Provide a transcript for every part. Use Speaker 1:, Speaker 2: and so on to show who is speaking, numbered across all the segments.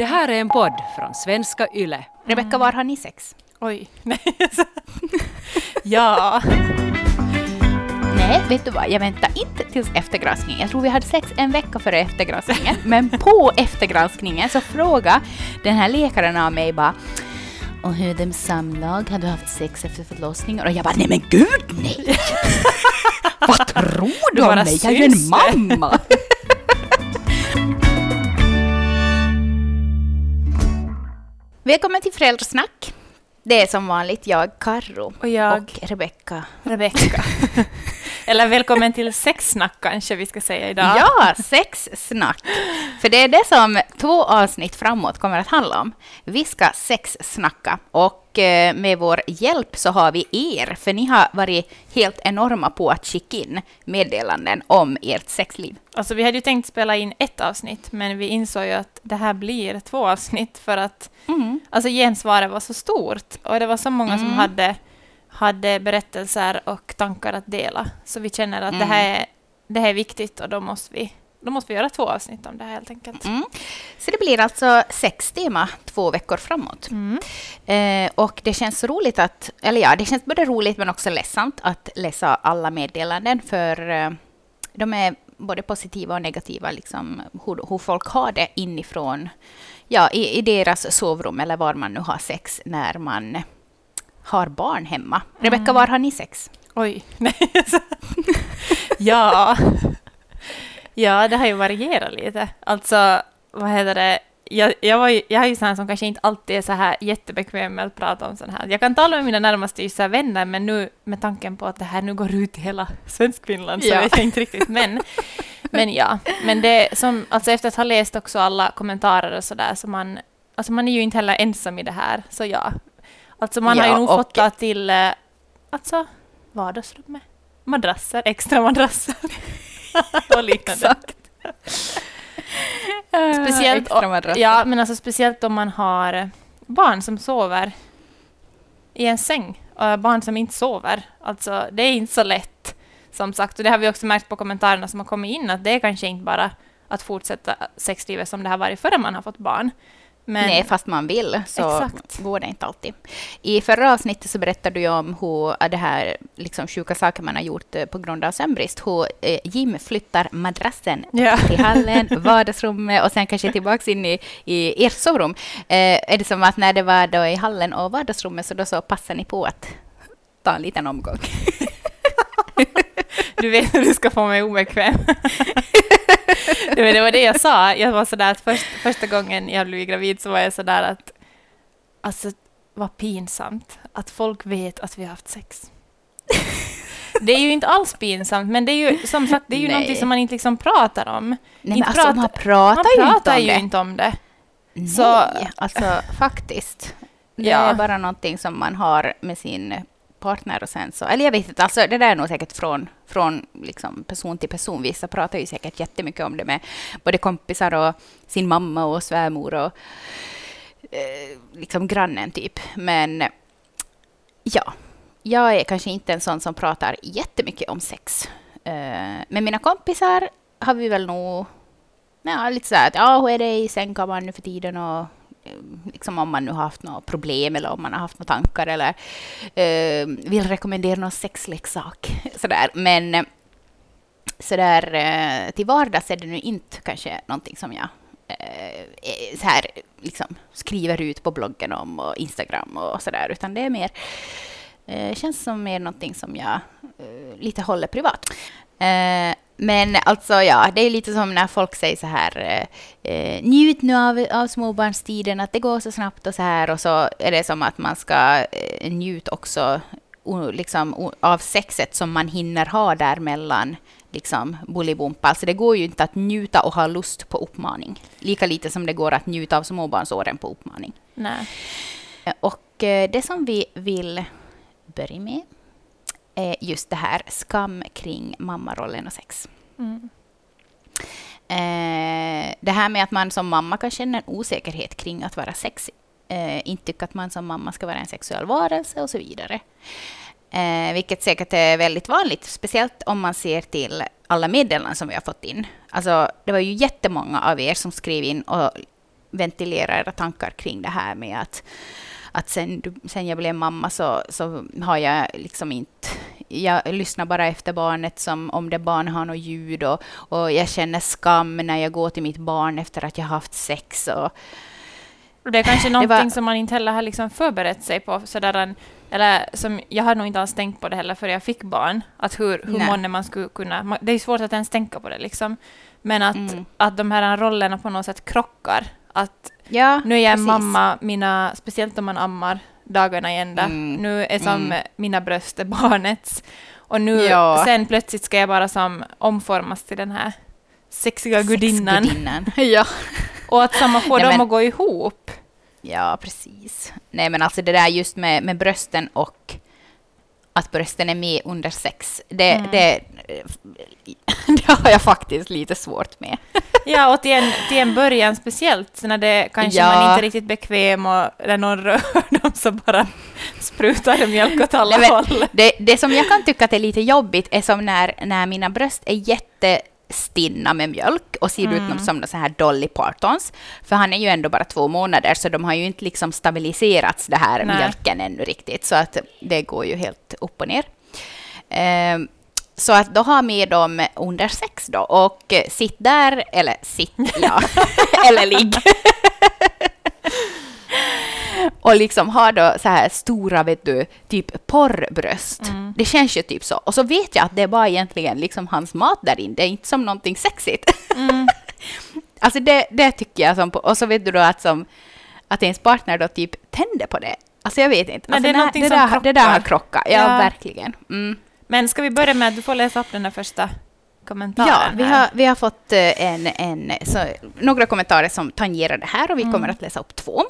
Speaker 1: Det här är en podd från svenska YLE.
Speaker 2: Rebecka, var har ni sex?
Speaker 3: Oj, nej. ja.
Speaker 2: Nej, vet du vad? Jag väntar inte tills eftergranskningen. Jag tror vi hade sex en vecka före eftergranskningen. Men på eftergranskningen så frågade den här läkaren av mig bara och hur med samlag? Har du haft sex efter förlossningen? Och jag bara, nej men gud nej! Vad tror du
Speaker 3: Du
Speaker 2: om mig? Jag är ju en mamma! Välkommen till Föräldrasnack. Det är som vanligt jag, Karro
Speaker 3: Och jag,
Speaker 2: och Rebecka.
Speaker 3: Rebecka. Eller välkommen till sexsnack kanske vi ska säga idag.
Speaker 2: Ja, sexsnack. För det är det som två avsnitt framåt kommer att handla om. Vi ska sexsnacka och eh, med vår hjälp så har vi er, för ni har varit helt enorma på att skicka in meddelanden om ert sexliv.
Speaker 3: Alltså vi hade ju tänkt spela in ett avsnitt, men vi insåg ju att det här blir två avsnitt för att alltså gensvaret var så stort och det var så många som
Speaker 2: Mm.
Speaker 3: hade, hade berättelser och tankar att dela. Så vi känner att det,
Speaker 2: Mm.
Speaker 3: här är, det här är viktigt och då måste, vi, då måste vi göra två avsnitt om det här helt enkelt.
Speaker 2: Mm. Så det blir alltså sex tema två veckor framåt.
Speaker 3: Mm.
Speaker 2: Eh, och det känns roligt att, eller ja, det känns både roligt men också ledsamt att läsa alla meddelanden för eh, de är både positiva och negativa, liksom hur, hur folk har det inifrån, ja, i, i deras sovrum eller var man nu har sex när man har barn hemma. Rebecka, var har ni sex?
Speaker 3: Oj, nej. ja. ja, det har ju varierat lite. Alltså, vad heter det? Jag, jag, var ju, jag är ju sån som kanske inte alltid är så här jättebekväm med att prata om sånt här. Jag kan tala med mina närmaste just vänner, men nu med tanken på att det här nu går ut i hela Svenskfinland så
Speaker 2: Ja.
Speaker 3: vet jag inte riktigt. Men, men ja, men det som, alltså efter att ha läst också alla kommentarer och så där, så man, alltså man är ju inte heller ensam i det här, så ja. Alltså man har
Speaker 2: Ja,
Speaker 3: ju nog fått ta till, eh, alltså vardagsrummet, madrasser, extra madrasser och liknande. Speciellt,
Speaker 2: Extra madrasser.
Speaker 3: ja, men alltså speciellt om man har barn som sover i en säng och barn som inte sover. Alltså, det är inte så lätt, som sagt. Och det har vi också märkt på kommentarerna som har kommit in, att det är kanske inte bara att fortsätta sexlivet som det har varit före man har fått barn. Men,
Speaker 2: Nej, fast man vill så
Speaker 3: Exakt.
Speaker 2: går det inte alltid. I förra avsnittet så berättade du om hur äh, det här liksom sjuka saker man har gjort eh, på grund av sömnbrist. Hur eh, Jim flyttar madrassen
Speaker 3: Ja.
Speaker 2: till hallen, vardagsrummet och sen kanske tillbaka in i, i ert sovrum. Eh, är det som att när det var då i hallen och vardagsrummet så då så passar ni på att ta en liten omgång?
Speaker 3: Du vet hur du ska få mig obekväm. det, var- det var det jag sa. Jag var sådär att först, första gången jag blev gravid så var jag sådär att alltså vad pinsamt att folk vet att vi har haft sex. Det är ju inte alls pinsamt, men det är ju som sagt det är ju
Speaker 2: Nej.
Speaker 3: någonting som man inte liksom pratar om.
Speaker 2: Nej, men
Speaker 3: Inte
Speaker 2: alltså,
Speaker 3: prata-
Speaker 2: man pratar
Speaker 3: Man
Speaker 2: ju inte
Speaker 3: pratar ju inte om det.
Speaker 2: Nej,
Speaker 3: Så-
Speaker 2: alltså faktiskt. Det
Speaker 3: Ja.
Speaker 2: är bara någonting som man har med sin partner och sen så, eller jag vet inte, alltså det där är nog säkert från, från liksom person till person. Vissa pratar ju säkert jättemycket om det med både kompisar och sin mamma och svärmor och eh, liksom grannen typ. Men ja, jag är kanske inte en sån som pratar jättemycket om sex. Eh, med mina kompisar har vi väl nog Ja, lite så här att ja, hur är det i sängkammaren nu för tiden och liksom om man nu har haft några problem eller om man har haft några tankar eller eh, vill rekommendera någon sexleksak. Sådär. Men eh, sådär eh, till vardags är det nu inte kanske någonting som jag eh, så här, liksom, skriver ut på bloggen om och Instagram och sådär, utan det är mer eh, känns som mer någonting som jag eh, lite håller privat. Eh, Eh, men alltså ja, det är lite som när folk säger så här, eh, eh, njut nu av, av småbarnstiden, att det går så snabbt och så här, och så är det som att man ska eh, njuta också o, liksom, o, av sexet som man hinner ha däremellan liksom bolibompa. Alltså det går ju inte att njuta och ha lust på uppmaning. Lika lite som det går att njuta av småbarnsåren på uppmaning.
Speaker 3: Nej.
Speaker 2: Och eh, det som vi vill börja med är just det här skam kring mammarollen och sex.
Speaker 3: Mm.
Speaker 2: Eh, det här med att man som mamma kan känna en osäkerhet kring att vara sexig. Eh, inte tycka att man som mamma ska vara en sexuell varelse och så vidare. Eh, vilket säkert är väldigt vanligt, speciellt om man ser till alla meddelanden som vi har fått in. Alltså, det var ju jättemånga av er som skrev in och ventilera era tankar kring det här med att, att sen, sen jag blev mamma så, så har jag liksom inte... Jag lyssnar bara efter barnet som om det barn har något ljud och, och jag känner skam när jag går till mitt barn efter att jag haft sex. Och,
Speaker 3: det är kanske någonting var... som man inte heller har liksom förberett sig på. Sådär en, eller som, jag har nog inte alls tänkt på det heller förrän jag fick barn. Att hur, hur månne man skulle kunna... Det är svårt att ens tänka på det liksom. Men att, mm. att de här rollerna på något sätt krockar. Att ja, nu är jag en mamma, mina, speciellt om man ammar dagarna i ända. Mm. Nu är som mm. mina bröst är barnets. Och nu ja. sen plötsligt ska jag bara som omformas till den här sexiga gudinnan.
Speaker 2: ja.
Speaker 3: Och att samma få dem att gå ihop.
Speaker 2: Ja, precis. Nej, men alltså det där just med, med brösten och att brösten är med under sex, det, mm. det, det har jag faktiskt lite svårt med.
Speaker 3: Ja, och till en, till en början speciellt, när det kanske ja. man inte är riktigt bekväm och när någon rör dem så bara sprutar det mjölk åt alla Nej, håll.
Speaker 2: Det, det som jag kan tycka att är lite jobbigt är som när, när mina bröst är jätte stinna med mjölk och ser mm. ut som så här Dolly Partons. För han är ju ändå bara två månader, så de har ju inte liksom stabiliserats, det här Nej. mjölken ännu riktigt. Så att det går ju helt upp och ner. Um, så att då har med dem under sex då och sitt där, eller sitt, ja, eller ligg. och liksom har då så här stora, vet du, typ porrbröst. Mm. Det känns ju typ så. Och så vet jag att det är bara egentligen liksom hans mat där inne. Det är inte som någonting sexigt. Mm. alltså det, det tycker jag som, och så vet du då att som, att ens partner då typ tänder på det. Alltså jag vet inte.
Speaker 3: Alltså,
Speaker 2: det,
Speaker 3: är det,
Speaker 2: där, det där har krockat. Ja, ja. verkligen. Mm.
Speaker 3: Men ska vi börja med att du får läsa upp den där första kommentaren?
Speaker 2: Ja, vi har, vi har fått eh, en, en, så, några kommentarer som tangerar det här och vi mm. kommer att läsa upp två.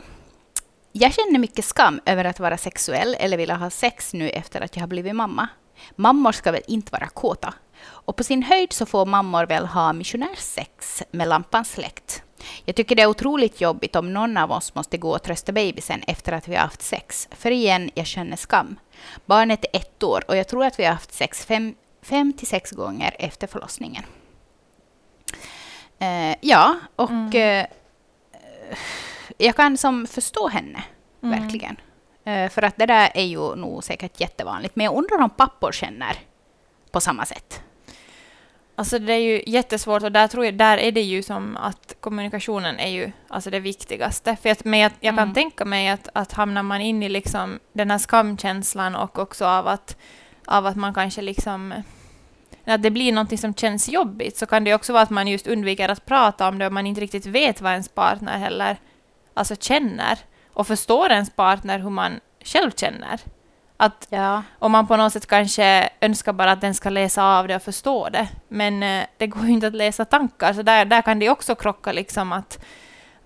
Speaker 2: Jag känner mycket skam över att vara sexuell eller vilja ha sex nu efter att jag har blivit mamma. Mammor ska väl inte vara kåta? Och på sin höjd så får mammor väl ha missionärsex med lampans släkt. Jag tycker det är otroligt jobbigt om någon av oss måste gå och trösta bebisen efter att vi har haft sex. För igen, jag känner skam. Barnet är ett år och jag tror att vi har haft sex fem, fem till sex gånger efter förlossningen. Uh, ja, och mm. uh, jag kan som förstå henne, mm. verkligen. Uh, för att det där är ju nog säkert jättevanligt. Men jag undrar om pappor känner på samma sätt.
Speaker 3: Alltså det är ju jättesvårt och där tror jag, där är det ju som att kommunikationen är ju alltså det viktigaste. För att, men jag, jag kan mm. tänka mig att, att hamnar man in i liksom den här skamkänslan och också av att, av att man kanske liksom att det blir någonting som känns jobbigt så kan det också vara att man just undviker att prata om det och man inte riktigt vet vad ens partner heller alltså känner och förstår ens partner hur man själv känner. Att ja. Om man på något sätt kanske önskar bara att den ska läsa av det och förstå det, men eh, det går ju inte att läsa tankar, så där, där kan det också krocka liksom att,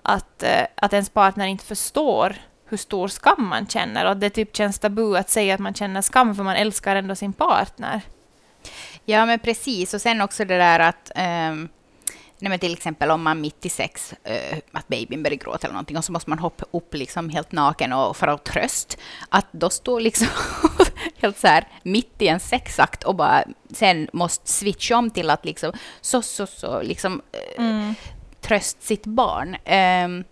Speaker 3: att, eh, att ens partner inte förstår hur stor skam man känner och att det typ känns tabu att säga att man känner skam för man älskar ändå sin partner.
Speaker 2: Ja, men precis. Och sen också det där att um Nej, men till exempel om man mitt i sex, uh, att babyn börjar gråta eller någonting och så måste man hoppa upp liksom helt naken och för att tröst. Att då stå liksom helt så här mitt i en sexakt och bara sen måste switcha om till att liksom så, så, så, liksom uh, mm. tröst sitt barn. Um,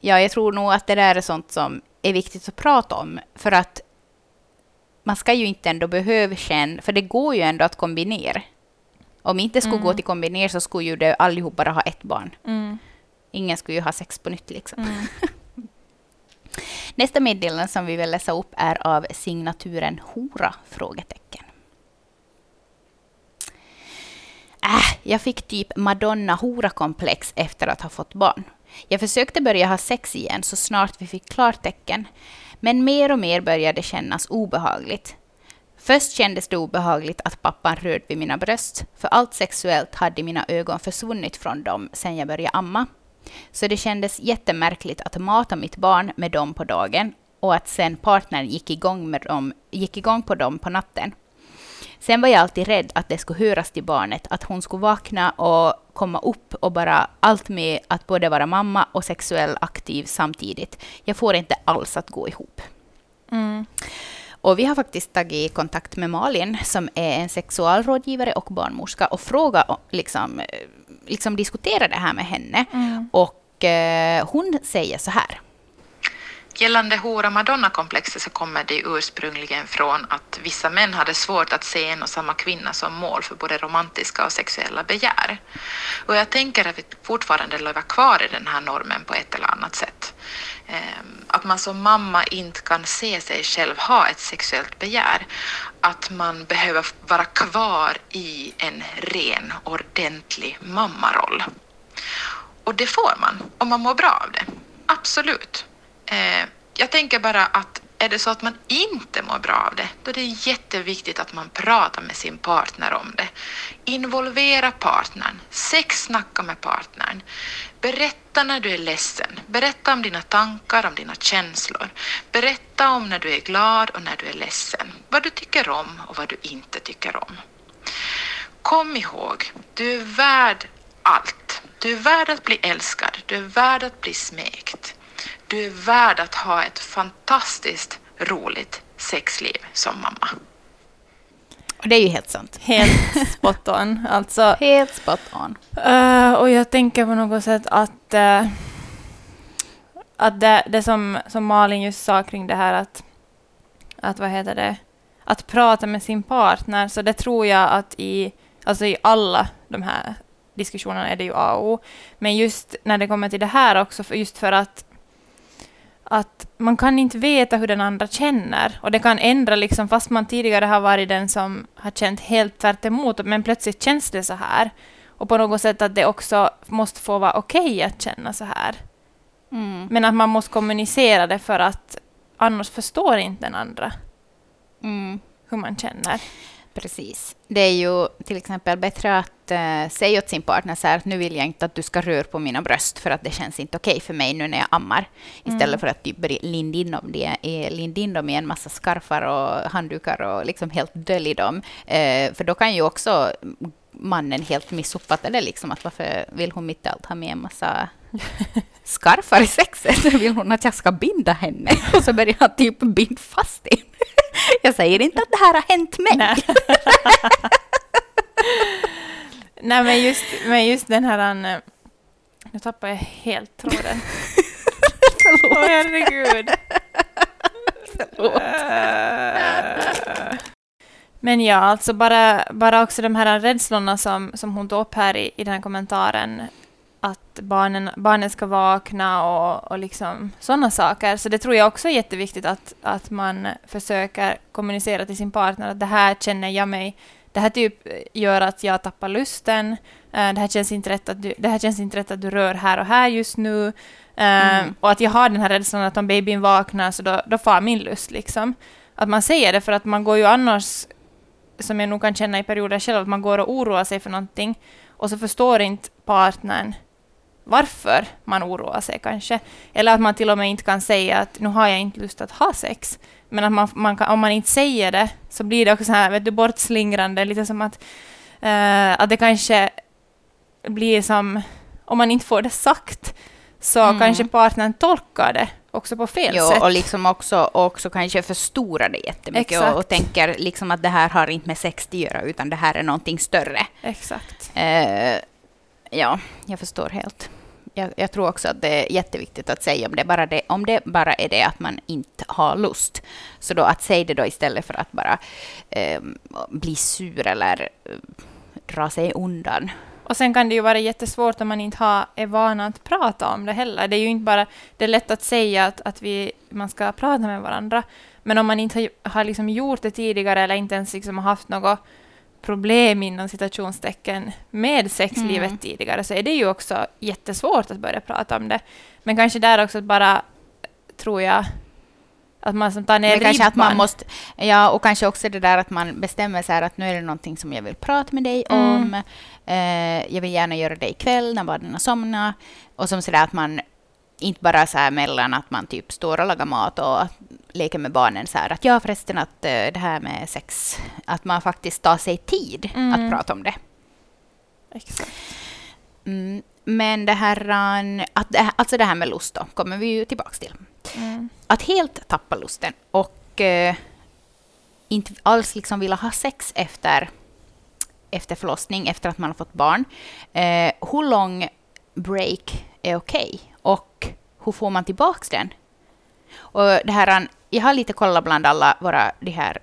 Speaker 2: ja, jag tror nog att det där är sånt som är viktigt att prata om för att man ska ju inte ändå behöva känna, för det går ju ändå att kombinera. Om inte skulle mm. gå till kombiner så skulle ju det allihop bara ha ett barn. Mm. Ingen skulle ju ha sex på nytt liksom. Mm. Nästa meddelande som vi vill läsa upp är av signaturen Hora? Frågetecken. Äh, jag fick typ Madonna-hora-komplex efter att ha fått barn. Jag försökte börja ha sex igen så snart vi fick klartecken. Men mer och mer började det kännas obehagligt. Först kändes det obehagligt att pappan rörde vid mina bröst, för allt sexuellt hade mina ögon försvunnit från dem sedan jag började amma. Så det kändes jättemärkligt att mata mitt barn med dem på dagen och att sen partnern gick igång, med dem, gick igång på dem på natten. Sen var jag alltid rädd att det skulle höras till barnet, att hon skulle vakna och komma upp och bara allt med att både vara mamma och sexuell aktiv samtidigt. Jag får inte alls att gå ihop. Mm. Och vi har faktiskt tagit kontakt med Malin som är en sexualrådgivare och barnmorska och frågat, liksom, liksom diskutera det här med henne. Mm. Och eh, hon säger så här.
Speaker 4: Gällande hora madonna-komplexet så kommer det ursprungligen från att vissa män hade svårt att se en och samma kvinna som mål för både romantiska och sexuella begär. Och jag tänker att vi fortfarande lever kvar i den här normen på ett eller annat sätt. Ehm, att man som mamma inte kan se sig själv ha ett sexuellt begär. Att man behöver vara kvar i en ren, ordentlig mammaroll. Och det får man om man mår bra av det. Absolut. Ehm, jag tänker bara att är det så att man inte mår bra av det, då är det jätteviktigt att man pratar med sin partner om det. Involvera partnern, sexsnacka med partnern. Berätta när du är ledsen. Berätta om dina tankar, om dina känslor. Berätta om när du är glad och när du är ledsen. Vad du tycker om och vad du inte tycker om. Kom ihåg, du är värd allt. Du är värd att bli älskad. Du är värd att bli smekt. Du är värd att ha ett fantastiskt roligt sexliv som mamma.
Speaker 2: Det är ju helt sant.
Speaker 3: Helt spot on. Alltså,
Speaker 2: Helt spot on.
Speaker 3: Eh, och jag tänker på något sätt att, eh, att det, det som, som Malin just sa kring det här att, att vad heter det, att prata med sin partner, så det tror jag att i, alltså i alla de här diskussionerna är det ju A och O. Men just när det kommer till det här också, för just för att att man kan inte veta hur den andra känner. Och det kan ändra, liksom, fast man tidigare har varit den som har känt helt tvärt emot, men plötsligt känns det så här. Och på något sätt att det också måste få vara okej att känna så här.
Speaker 2: Mm.
Speaker 3: Men att man måste kommunicera det för att annars förstår inte den andra
Speaker 2: Mm.
Speaker 3: hur man känner.
Speaker 2: Precis. Det är ju till exempel bättre att eh, säga åt sin partner så här att nu vill jag inte att du ska röra på mina bröst för att det känns inte okej för mig nu när jag ammar. Istället
Speaker 3: Mm.
Speaker 2: för att typ linda in dem, det är- linda in dem i en massa skarfar och handdukar och liksom helt dölja dem. Eh, för då kan ju också mannen helt missuppfatta det liksom att varför vill hon mitt i allt ha med en massa skarfar i sexet? Vill hon att jag ska binda henne? Och så börjar han typ binda fast in. Jag säger inte att det här har hänt mig.
Speaker 3: Nej. Nej, men just, men just den här... eh, Nu tappar jag helt tråden. Åh, herregud. Men ja, alltså bara, bara också de här rädslorna som, som hon tog upp här i, i den här kommentaren. Att barnen, barnen ska vakna och, och liksom sådana saker. Så det tror jag också är jätteviktigt att, att man försöker kommunicera till sin partner att det här känner jag mig det här typ gör att jag tappar lusten. Eh, det, här känns inte rätt att du, det här känns inte rätt att du rör här och här just nu. Eh,
Speaker 2: Mm.
Speaker 3: Och att jag har den här rädslan att om babyn vaknar så då, då far min lust. Liksom. Att man säger det för att man går ju annars, som jag nog kan känna i perioder själv, att man går och oroar sig för någonting och så förstår inte partnern varför man oroar sig kanske. Eller att man till och med inte kan säga att nu har jag inte lust att ha sex. Men att man, man kan, om man inte säger det så blir det också så här, vet du, bortslingrande, lite som att, eh, att det kanske blir som, om man inte får det sagt, så
Speaker 2: Mm.
Speaker 3: kanske partnern tolkar det också på fel
Speaker 2: Jo,
Speaker 3: sätt.
Speaker 2: och liksom också, också kanske förstora det jättemycket och, och tänker liksom att det här har inte med sex att göra utan det här är någonting större.
Speaker 3: Exakt.
Speaker 2: Eh, ja, jag förstår helt. Jag, jag tror också att det är jätteviktigt att säga om det, bara det, om det bara är det att man inte har lust. Så då att säga det då istället för att bara eh, bli sur eller eh, dra sig undan.
Speaker 3: Och sen kan det ju vara jättesvårt om man inte har, är van att prata om det heller. Det är ju inte bara, det är lätt att säga att, att vi, man ska prata med varandra, men om man inte har, har liksom gjort det tidigare eller inte ens liksom haft något problem inom citationstecken med sexlivet
Speaker 2: Mm.
Speaker 3: tidigare så är det ju också jättesvårt att börja prata om det. Men kanske där också bara, tror jag, att man som tar ner
Speaker 2: Men kanske att man
Speaker 3: ribban.
Speaker 2: måste, ja, och kanske också det där att man bestämmer sig att nu är det någonting som jag vill prata med dig
Speaker 3: Mm.
Speaker 2: om. Eh, jag vill gärna göra det ikväll när barnen har somnat. Och som sådär att man inte bara så här mellan att man typ står och lagar mat och leker med barnen så här att ja förresten att eh, det här med sex, att man faktiskt tar sig tid
Speaker 3: Mm.
Speaker 2: att prata om det.
Speaker 3: Exakt.
Speaker 2: Mm. Men det här, eh, att det, alltså det här med lust då, kommer vi ju tillbaks till.
Speaker 3: Mm.
Speaker 2: att helt tappa lusten och eh, inte alls liksom vilja ha sex efter, efter förlossning, efter att man har fått barn. Eh, hur lång break är okej och hur får man tillbaks den? Och det här, jag har lite kollat bland alla våra de här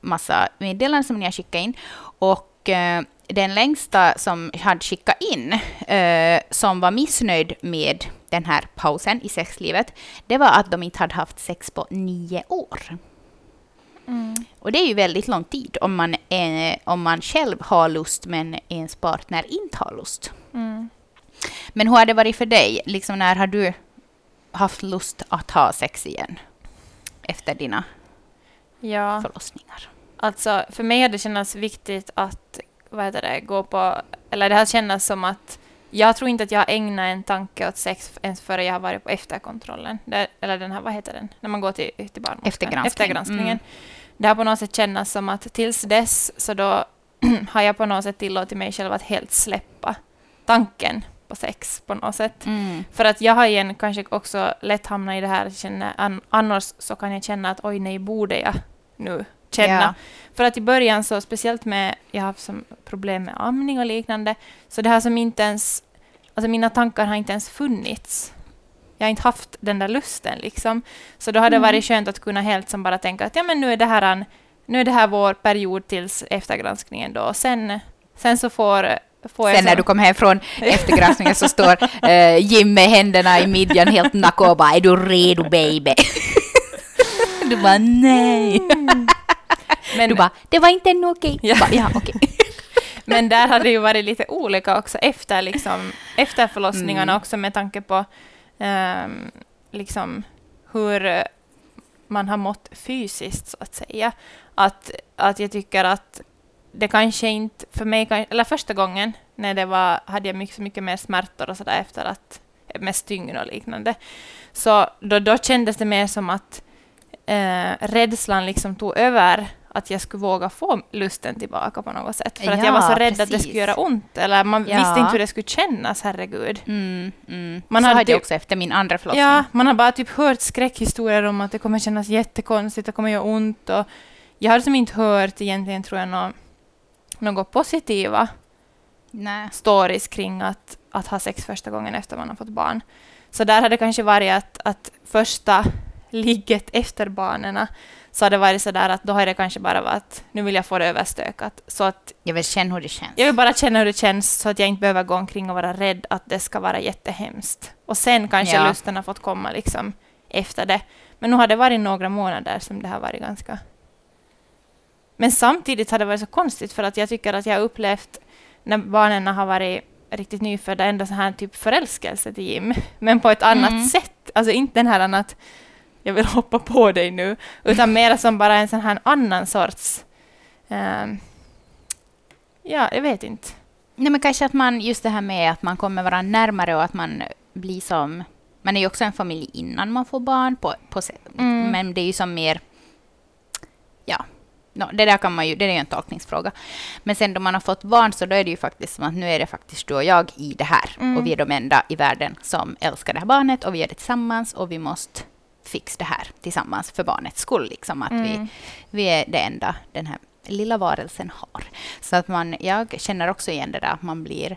Speaker 2: massa meddelanden som ni har skickat in och eh, den längsta som hade skickat in, eh, som var missnöjd med den här pausen i sexlivet, det var att de inte hade haft sex på nio år.
Speaker 3: Mm.
Speaker 2: Och det är ju väldigt lång tid om man, är, om man själv har lust men ens partner inte har lust.
Speaker 3: Mm.
Speaker 2: Men hur har det varit för dig? Liksom när har du haft lust att ha sex igen? Efter dina
Speaker 3: Ja,
Speaker 2: förlossningar.
Speaker 3: alltså för mig har det känts viktigt att vad heter det, gå på... Eller det har känts som att jag tror inte att jag har ägnat en tanke åt sex ens före jag har varit på efterkontrollen. Det, eller den här, vad heter den? När man går till, till barnmorskan.
Speaker 2: Eftergranskning.
Speaker 3: Eftergranskningen.
Speaker 2: Mm.
Speaker 3: Det har på något sätt känts som att tills dess så då har jag på något sätt tillåtit mig själv att helt släppa tanken på sex på något sätt.
Speaker 2: Mm.
Speaker 3: För att jag har igen kanske också lätt hamnat i det här, känna, an, annars så kan jag känna att oj nej, borde jag nu känna.
Speaker 2: Ja.
Speaker 3: För att i början så, speciellt med, jag har haft som problem med amning och liknande, så det här som inte ens, alltså mina tankar har inte ens funnits. Jag har inte haft den där lusten liksom. Så då har det
Speaker 2: Mm.
Speaker 3: varit skönt att kunna helt som bara tänka att ja men nu är det här, en, nu är det här vår period tills eftergranskningen då. Och sen, sen så får, får
Speaker 2: Sen när du kom hem från eftergranskningen så står eh, Jim med händerna i midjan helt nack och bara är du redo baby? du bara nej.
Speaker 3: men,
Speaker 2: Du bara det var inte ännu okej.
Speaker 3: Ja.
Speaker 2: Ja. Bara, ja okej.
Speaker 3: Men där har det ju varit lite olika också efter, liksom, efter förlossningarna
Speaker 2: Mm.
Speaker 3: också med tanke på ehm, liksom, hur man har mått fysiskt så att säga. Att, att jag tycker att det kanske inte, för mig, eller första gången när det var, hade jag mycket, mycket mer smärtor och sådär efter att, med stygn och liknande. Så då, då kändes det mer som att eh, rädslan liksom tog över att jag skulle våga få lusten tillbaka på något sätt. För att jag var så
Speaker 2: Ja,
Speaker 3: rädd att det
Speaker 2: precis.
Speaker 3: skulle göra ont. Eller man
Speaker 2: Ja.
Speaker 3: visste inte hur det skulle kännas, herregud.
Speaker 2: Mm, mm.
Speaker 3: Man
Speaker 2: så
Speaker 3: hade
Speaker 2: jag
Speaker 3: typ-
Speaker 2: också efter min andra förlossning.
Speaker 3: Ja, man har bara typ hört skräckhistorier om att det kommer kännas jättekonstigt, det kommer göra ont. Och jag har som inte hört egentligen, tror jag, något, något positiva
Speaker 2: Nej.
Speaker 3: stories kring att, att ha sex första gången efter man har fått barn. Så där hade det kanske varit att, att första ligget efter barnen så har det varit så där att då har det kanske bara varit nu vill jag få det överstökat. Så att
Speaker 2: Jag vill känna hur det känns.
Speaker 3: jag vill bara känna hur det känns så att jag inte behöver gå omkring och vara rädd att det ska vara jättehemskt. Och sen kanske
Speaker 2: Ja.
Speaker 3: lusten har fått komma liksom efter det. Men nu har det varit några månader som det har varit ganska... Men samtidigt har det varit så konstigt för att jag tycker att jag har upplevt när barnen har varit riktigt nyfödda ändå så här typ förälskelse till Jim. Men på ett annat
Speaker 2: Mm.
Speaker 3: sätt. Alltså inte den här att jag vill hoppa på dig nu. Utan mer som bara en sån här annan sorts... ehm, ja, jag vet inte.
Speaker 2: Nej, men kanske att man, just det här med att man kommer varandra närmare och att man blir som... Man är ju också en familj innan man får barn, på, på,
Speaker 3: Mm.
Speaker 2: men det är ju som mer... Ja, no, det där kan man ju, det är ju en tolkningsfråga. Men sen då man har fått barn så då är det ju faktiskt som att nu är det faktiskt du och jag i det här.
Speaker 3: Mm.
Speaker 2: Och vi är de enda i världen som älskar det här barnet och vi gör det tillsammans och vi måste fixa det här tillsammans för barnets skull. Liksom, att vi,
Speaker 3: Mm.
Speaker 2: vi är det enda den här lilla varelsen har. Så att man, jag känner också igen det där att man blir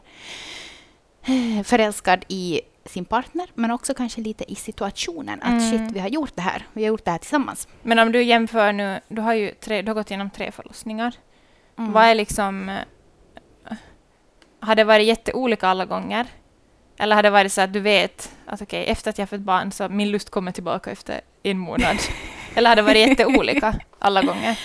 Speaker 2: eh, förälskad i sin partner, men också kanske lite i situationen. Att
Speaker 3: Mm.
Speaker 2: shit, vi har gjort det här. Vi har gjort det här tillsammans.
Speaker 3: Men om du jämför nu, du har ju tre, du har gått igenom tre förlossningar.
Speaker 2: Mm.
Speaker 3: Vad är liksom... eh, Har det varit jätteolika alla gånger? Eller har det varit så att du vet att okej, efter att jag fått barn så min lust kommer tillbaka efter en månad? Eller har det varit jätteolika alla gånger?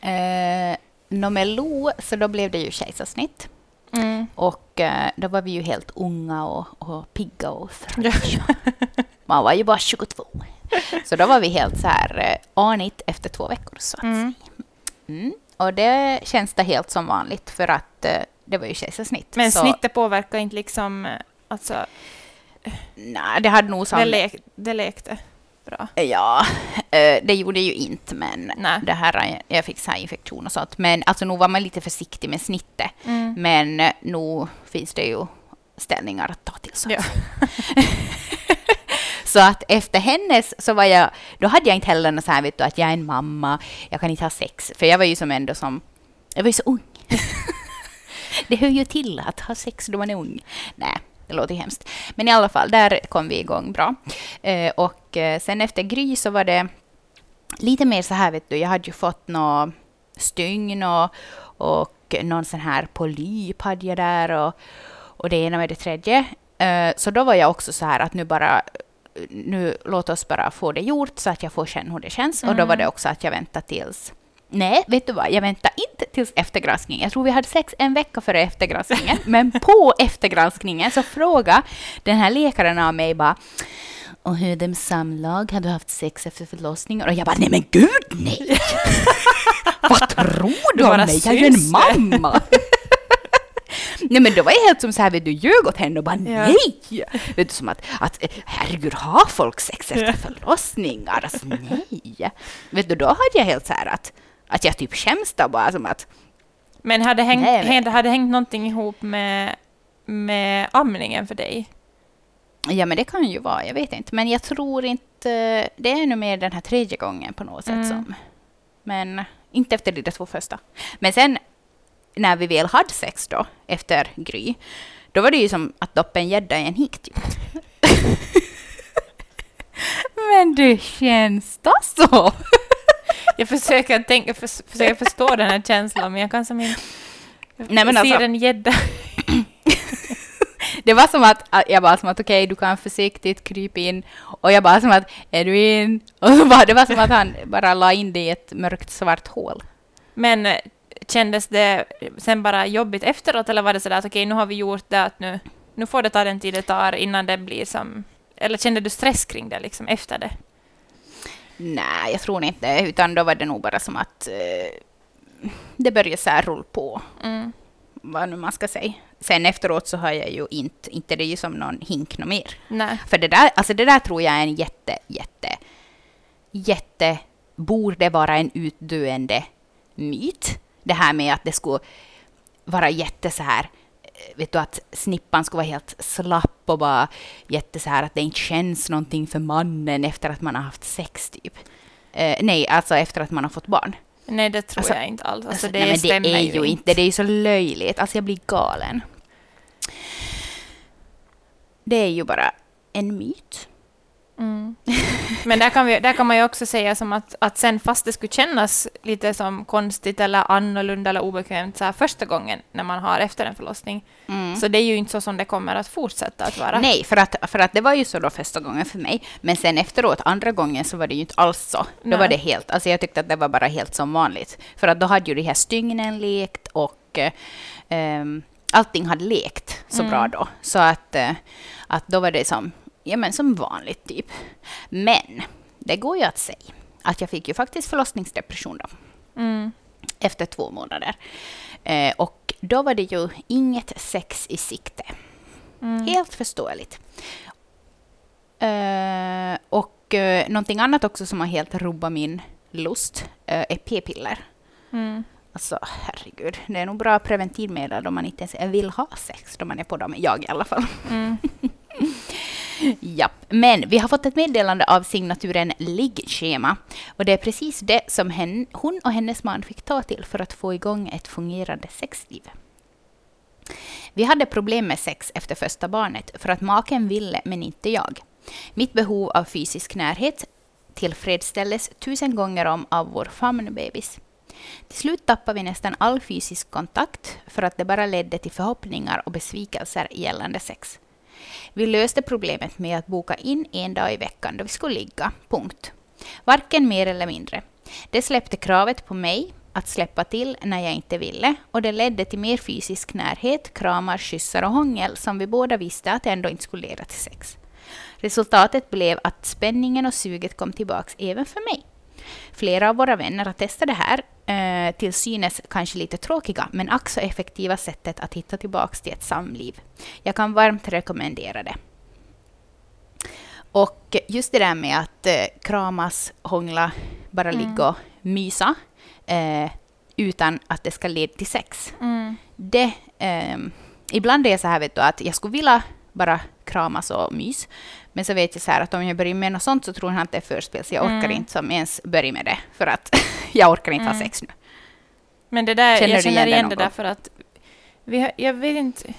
Speaker 2: Eh, nå, med Lo, så då blev det ju kejsarsnitt.
Speaker 3: Mm.
Speaker 2: Och eh, då var vi ju helt unga och, och pigga och fräscha. Man var ju bara 22. Så då var vi helt så här eh, anigt efter två veckor. Så att
Speaker 3: Mm.
Speaker 2: Mm. Och det känns det helt som vanligt för att eh, det var ju kejsarsnitt.
Speaker 3: Men
Speaker 2: så,
Speaker 3: snittet påverkar inte liksom... eh, Alltså,
Speaker 2: Nej, det hade nog
Speaker 3: det, lek, det lekte bra.
Speaker 2: Ja, eh, det gjorde ju inte, men
Speaker 3: Nej.
Speaker 2: det här, jag fick så infektion och sånt. Men alltså nog var man lite försiktig med snittet.
Speaker 3: Mm.
Speaker 2: Men eh, nu finns det ju ställningar att ta till. Så,
Speaker 3: Ja.
Speaker 2: så att efter hennes så var jag, då hade jag inte heller något så här vet du, att jag är en mamma, jag kan inte ha sex. För jag var ju som ändå som, jag var ju så ung. det hör ju till att ha sex då man är ung. Nej, det låter hemskt. Men i alla fall, där kom vi igång bra. Eh, och eh, sen efter Gry så var det lite mer så här, vet du, jag hade ju fått något stygn och, och någon sån här polyp hade jag där och, och det ena med det tredje. Eh, så då var jag också så här att nu bara nu låt oss bara få det gjort så att jag får känna hur det känns. Mm. Och då var det mm. också att jag väntade tills Nej, vet du vad? Jag väntar inte tills eftergranskningen. Jag tror vi hade sex en vecka före eftergranskningen. men på eftergranskningen så frågade den här läkaren av mig bara och hur dem samlag? Har du haft sex efter förlossningen? Och jag bara, nej men gud nej! Vad tror du om mig? Jag är ju en mamma! Nej men då var jag helt som så här, vet du, ljög åt henne och bara ja. nej! Vet du, som att, att herregud, har folk sex efter ja. förlossningar? Alltså nej! Vet du, då hade jag helt så här att, att jag typ skäms då bara som att...
Speaker 3: Men hade hängt, nej, hängt, hade hängt någonting ihop med, med amningen för dig?
Speaker 2: Ja, men det kan ju vara. Jag vet inte. Men jag tror inte... Det är nog mer den här tredje gången på något sätt mm. som... Men inte efter de två första. Men sen när vi väl hade sex då, efter Gry, då var det ju som att doppa en gädda i en hik typ. Men det känns då så?
Speaker 3: Jag försöker, tänka, för, försöker förstå den här känslan, men jag kan som inte... Nej, men alltså, ser en gädda.
Speaker 2: det var som att, jag bara som att okej, okay, du kan försiktigt krypa in. Och jag bara som att, är du in? Och så bara, det var som att han bara la in det i ett mörkt svart hål.
Speaker 3: Men kändes det sen bara jobbigt efteråt, eller var det så att okej, okay, nu har vi gjort det, att nu, nu får det ta den tid det tar innan det blir som... Eller kände du stress kring det liksom efter det?
Speaker 2: Nej, jag tror inte utan då var det nog bara som att eh, det började så här rulla på. Mm. Vad nu man ska säga. Sen efteråt så har jag ju inte, inte det är ju som någon hink något mer.
Speaker 3: Nej.
Speaker 2: För det där, alltså det där tror jag är en jätte, jätte, jätte, borde vara en utdöende myt det här med att det skulle vara jätte så här vet du, att snippan skulle vara helt slapp och bara jätte så här att det inte känns någonting för mannen efter att man har haft sex typ. Eh, nej, alltså efter att man har fått barn.
Speaker 3: Nej, det tror alltså, jag inte alls.
Speaker 2: Alltså, det, nej, men stämmer det är ju inte. Det är ju så löjligt. Alltså jag blir galen. Det är ju bara en myt.
Speaker 3: Mm. Men där kan, vi, där kan man ju också säga som att, att sen fast det skulle kännas lite som konstigt eller annorlunda eller obekvämt så här första gången när man har efter en förlossning, mm. så det är ju inte så som det kommer att fortsätta att vara.
Speaker 2: Nej, för att, för att det var ju så då första gången för mig, men sen efteråt, andra gången, så var det ju inte alls så. Då Nej. var det helt, alltså jag tyckte att det var bara helt som vanligt. För att då hade ju de här stygnen lekt och um, allting hade lekt så mm. bra då. Så att, uh, att då var det som, ja, men som vanligt typ. Men det går ju att säga att jag fick ju faktiskt förlossningsdepression då. Mm. Efter två månader. Eh, och då var det ju inget sex i sikte. Mm. Helt förståeligt. Eh, och eh, någonting annat också som har helt rubbat min lust eh, är p-piller. Mm. Alltså herregud, det är nog bra preventivmedel om man inte ens vill ha sex då man är på dem. Jag i alla fall. Mm. Ja, men vi har fått ett meddelande av signaturen liggschema. Och det är precis det som hen, hon och hennes man fick ta till för att få igång ett fungerande sexliv. Vi hade problem med sex efter första barnet för att maken ville, men inte jag. Mitt behov av fysisk närhet tillfredsställdes tusen gånger om av vår famnbebis. Till slut tappade vi nästan all fysisk kontakt för att det bara ledde till förhoppningar och besvikelser gällande sex. Vi löste problemet med att boka in en dag i veckan då vi skulle ligga. Punkt. Varken mer eller mindre. Det släppte kravet på mig att släppa till när jag inte ville och det ledde till mer fysisk närhet, kramar, kyssar och hångel som vi båda visste att ändå inte skulle leda till sex. Resultatet blev att spänningen och suget kom tillbaks även för mig. Flera av våra vänner har testat det här, eh, till synes kanske lite tråkiga, men ack så effektiva sättet att hitta tillbaka till ett samliv. Jag kan varmt rekommendera det. Och just det där med att eh, kramas, hångla, bara mm. ligga och mysa, eh, utan att det ska leda till sex. Mm. Det, eh, ibland är det så här vet du, att jag skulle vilja bara kramas och mys. Men så vet jag så här att om jag börjar med något sånt så tror han att det är förspel, så jag orkar mm. inte som ens börja med det, för att jag orkar inte mm. ha sex nu.
Speaker 3: Men det där, känner jag känner igen, igen det där för att vi har, jag vet inte,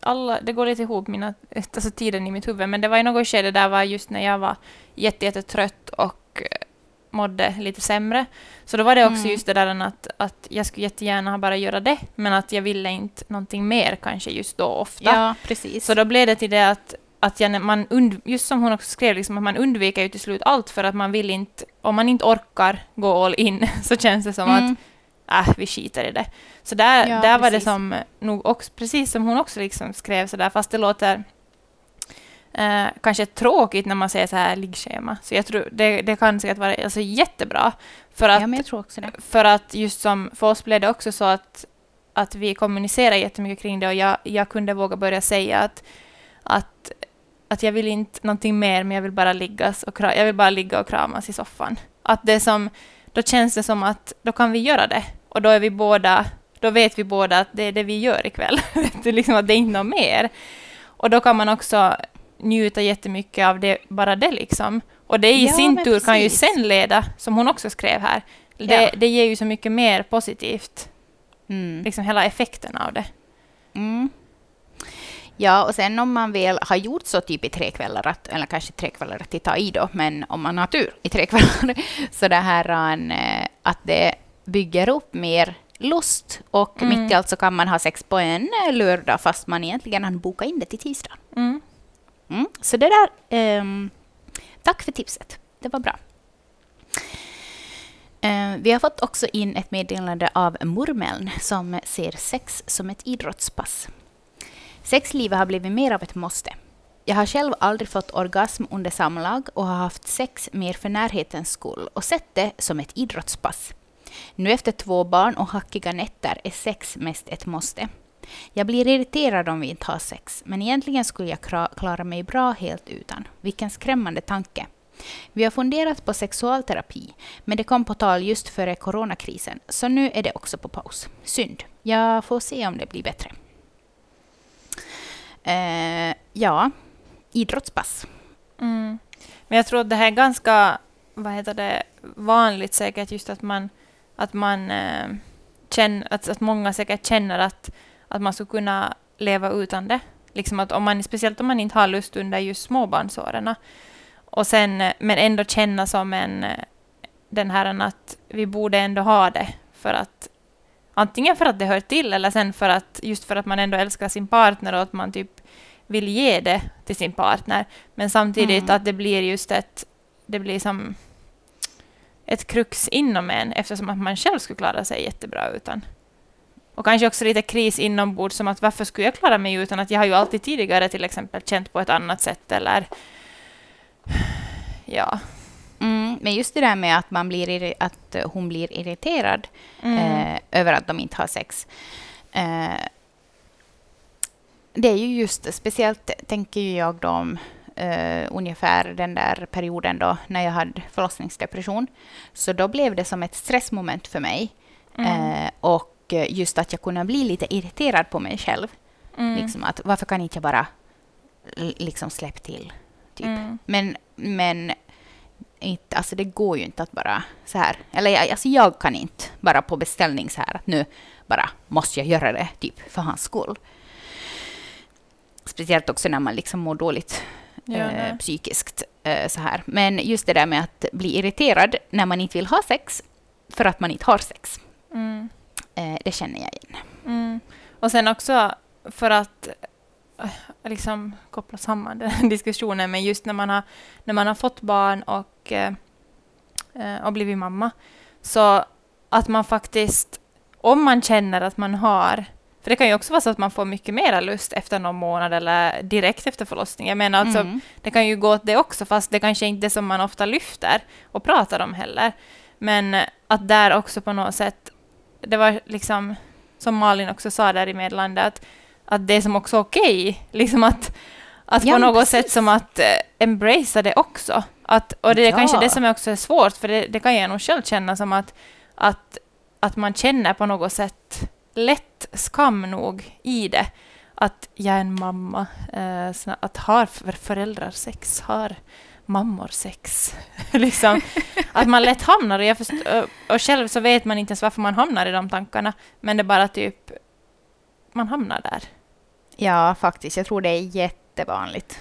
Speaker 3: alla, det går lite ihop, mina, alltså tiden i mitt huvud, men det var i något skede där var just när jag var jätte, jätte trött och eh, mådde lite sämre. Så då var det också
Speaker 2: Mm.
Speaker 3: just det där att, att jag skulle jättegärna bara göra det, men att jag ville inte någonting mer kanske just då ofta.
Speaker 2: Ja, precis.
Speaker 3: Så då blev det till det att, att jag, man und, just som hon också skrev, liksom, att man undviker ju till slut allt för att man vill inte, om man inte orkar gå all in, så känns det som
Speaker 2: Mm.
Speaker 3: att äh, vi skiter i det. Så där,
Speaker 2: Ja,
Speaker 3: där var det som nog också, precis som hon också liksom skrev så där, fast det låter eh, kanske tråkigt när man säger så här liggschema. Så jag tror det, det kan säkert vara alltså, jättebra. För att,
Speaker 2: ja,
Speaker 3: för att just som för oss blev det också så att, att vi kommunicerade jättemycket kring det och jag, jag kunde våga börja säga att, att, att jag vill inte någonting mer men jag vill bara liggas och jag vill bara ligga och kramas i soffan. Att det som, då känns det som att då kan vi göra det och då är vi båda, då vet vi båda att det är det vi gör ikväll. Liksom att det är inte något mer. Och då kan man också njuta jättemycket av det, bara det liksom. Och det i
Speaker 2: Ja,
Speaker 3: sin tur kan ju
Speaker 2: precis.
Speaker 3: sen leda, som hon också skrev här, det,
Speaker 2: Ja.
Speaker 3: det ger ju så mycket mer positivt,
Speaker 2: Mm.
Speaker 3: liksom hela effekten av det.
Speaker 2: Mm. Ja, och sen om man väl har gjort så typ i tre kvällar, att, eller kanske tre kvällar att ta i då, men om man har tur i tre kvällar, så det här an, eh, att det bygger upp mer lust och
Speaker 3: Mm.
Speaker 2: mitt i allt så kan man ha sex på en lördag fast man egentligen har bokat in det till tisdag.
Speaker 3: Mm.
Speaker 2: Mm. Så det där, ehm, tack för tipset. Det var bra. Eh, vi har fått också in ett meddelande av Murmeln som ser sex som ett idrottspass. Sexlivet har blivit mer av ett måste. Jag har själv aldrig fått orgasm under samlag och har haft sex mer för närhetens skull och sett det som ett idrottspass. Nu efter två barn och hackiga nätter är sex mest ett måste. Jag blir irriterad om vi inte har sex, men egentligen skulle jag klara mig bra helt utan. Vilken skrämmande tanke. Vi har funderat på sexualterapi, men det kom på tal just före coronakrisen, så nu är det också på paus. Synd. Jag får se om det blir bättre. Eh, ja, idrottspass.
Speaker 3: Mm. Men jag tror att det här är ganska vad heter det, vanligt säkert just att man, att man eh, känner, att, att många säkert känner att, att man skulle kunna leva utan det. Liksom att om man, speciellt om man inte har lust under just småbarnsåren. Och sen, eh, men ändå känna som en, eh, den här att vi borde ändå ha det för att antingen för att det hör till eller sen för att just för att man ändå älskar sin partner och att man typ vill ge det till sin partner. Men samtidigt
Speaker 2: Mm.
Speaker 3: att det blir just ett, det blir som ett krux inom en eftersom att man själv skulle klara sig jättebra utan. Och kanske också lite kris inombords som att varför skulle jag klara mig utan att jag har ju alltid tidigare till exempel känt på ett annat sätt eller ja.
Speaker 2: Mm, men just det där med att, man blir, att hon blir irriterad
Speaker 3: Mm.
Speaker 2: eh, över att de inte har sex. Eh, det är ju just, speciellt tänker jag då om eh, ungefär den där perioden då när jag hade förlossningsdepression. Så då blev det som ett stressmoment för mig.
Speaker 3: Mm.
Speaker 2: Eh, och eh, just att jag kunde bli lite irriterad på mig själv.
Speaker 3: Mm.
Speaker 2: Liksom att varför kan inte jag bara liksom släppa till? Typ.
Speaker 3: Mm.
Speaker 2: Men, men inte, alltså det går ju inte att bara så här. Eller jag, alltså jag kan inte bara på beställning så här att nu bara måste jag göra det typ för hans skull. Speciellt också när man liksom mår dåligt eh, psykiskt. Eh, så här. Men just det där med att bli irriterad när man inte vill ha sex för att man inte har sex.
Speaker 3: Mm.
Speaker 2: Eh, det känner jag igen.
Speaker 3: Mm. Och sen också för att eh, liksom koppla samman den diskussionen med just när man har, när man har fått barn och, eh, eh, och blivit mamma. Så att man faktiskt, om man känner att man har för det kan ju också vara så att man får mycket mera lust efter någon månad eller direkt efter förlossningen. Jag menar alltså,
Speaker 2: Mm.
Speaker 3: det kan ju gå åt det också, fast det kanske inte är det som man ofta lyfter och pratar om heller. Men att där också på något sätt, det var liksom, som Malin också sa där i meddelandet, att, att det är som också okej, liksom att, att
Speaker 2: Ja,
Speaker 3: på något
Speaker 2: precis.
Speaker 3: sätt som att eh, embracea det också. Att, och det är
Speaker 2: Ja.
Speaker 3: kanske det som är också är svårt, för det, det kan jag nog själv känna som att, att, att man känner på något sätt lätt skam nog i det. Att jag är en mamma, eh, att har för- föräldrar sex, har mammor sex. liksom, att man lätt hamnar, och, jag först- och- och själv så vet man inte ens varför man hamnar i de tankarna, men det är bara typ, man hamnar där.
Speaker 2: Ja, faktiskt. Jag tror det är jättevanligt.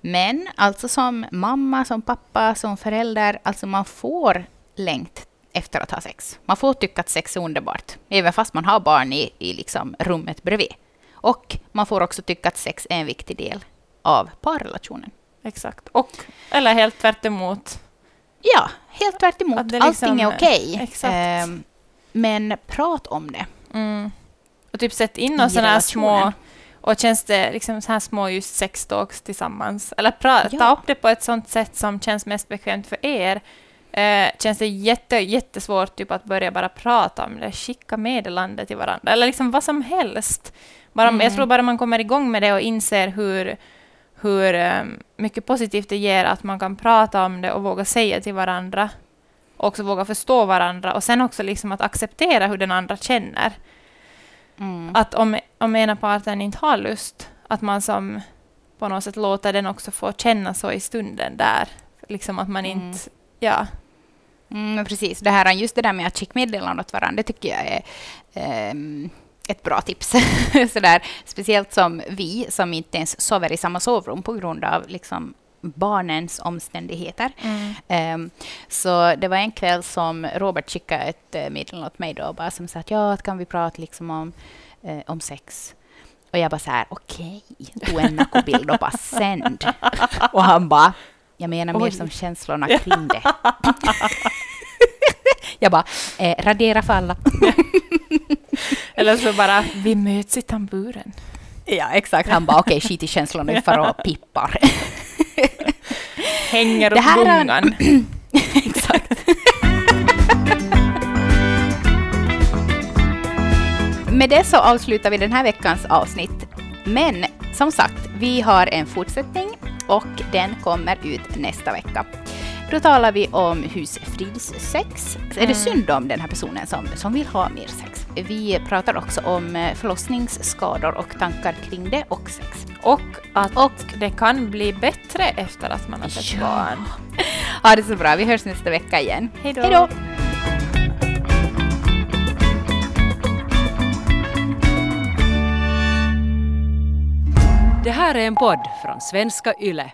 Speaker 2: Men alltså som mamma, som pappa, som förälder, alltså man får längt efter att ha sex. Man får tycka att sex är underbart, även fast man har barn i, i liksom rummet bredvid. Och man får också tycka att sex är en viktig del av parrelationen.
Speaker 3: Exakt. Och, eller helt tvärt emot.
Speaker 2: Ja, helt tvärt emot.
Speaker 3: Liksom-
Speaker 2: Allting är okej.
Speaker 3: Exakt.
Speaker 2: Ehm, men prat om det.
Speaker 3: Mm. Och typ sätt in några sådana här små... Och känns det liksom så här små just sextalks tillsammans? Eller pra,
Speaker 2: Ja.
Speaker 3: ta upp det på ett sånt sätt som känns mest bekvämt för er. Eh, känns det jätte, jättesvårt typ att börja bara prata om det, skicka meddelande till varandra, eller liksom vad som helst. Bara,
Speaker 2: Mm.
Speaker 3: Jag tror bara man kommer igång med det och inser hur, hur eh, mycket positivt det ger att man kan prata om det och våga säga till varandra. Och också våga förstå varandra och sen också liksom att acceptera hur den andra känner.
Speaker 2: Mm.
Speaker 3: Att om, om ena parten inte har lust, att man som på något sätt låter den också få känna så i stunden där. Liksom att man
Speaker 2: Mm.
Speaker 3: inte... Ja.
Speaker 2: Mm, precis. Det här, just det där med att skicka meddelanden åt varandra, det tycker jag är ehm, ett bra tips. Sådär, speciellt som vi, som inte ens sover i samma sovrum på grund av liksom, barnens omständigheter. Ehm, så det var en kväll som Robert skickade ett uh, meddelande åt mig då, bara som sa att ja, kan vi prata liksom om, eh, om sex? Och jag bara så här, okej, tog en nakobild och bara sänd. Och han bara, jag menar mer som känslorna kring det. jag bara, eh, radera för alla.
Speaker 3: Eller så bara, vi möts i tamburen.
Speaker 2: Ja, exakt. Han bara, okej, skit i känslorna, vi far och pippar.
Speaker 3: Hänger upp gungan.
Speaker 2: Exakt. Med det så avslutar vi den här veckans avsnitt. Men som sagt, vi har en fortsättning och den kommer ut nästa vecka. Då talar vi om husfridssex. Är det synd om den här personen som, som vill ha mer sex? Vi pratar också om eh, förlossningsskador och tankar kring det och sex.
Speaker 3: Och att
Speaker 2: Och
Speaker 3: det kan bli bättre efter att man har fått
Speaker 2: Ja.
Speaker 3: barn.
Speaker 2: ha det så bra, vi hörs nästa vecka igen.
Speaker 3: Hej då.
Speaker 2: Hej då!
Speaker 1: Det här är en podd från svenska YLE.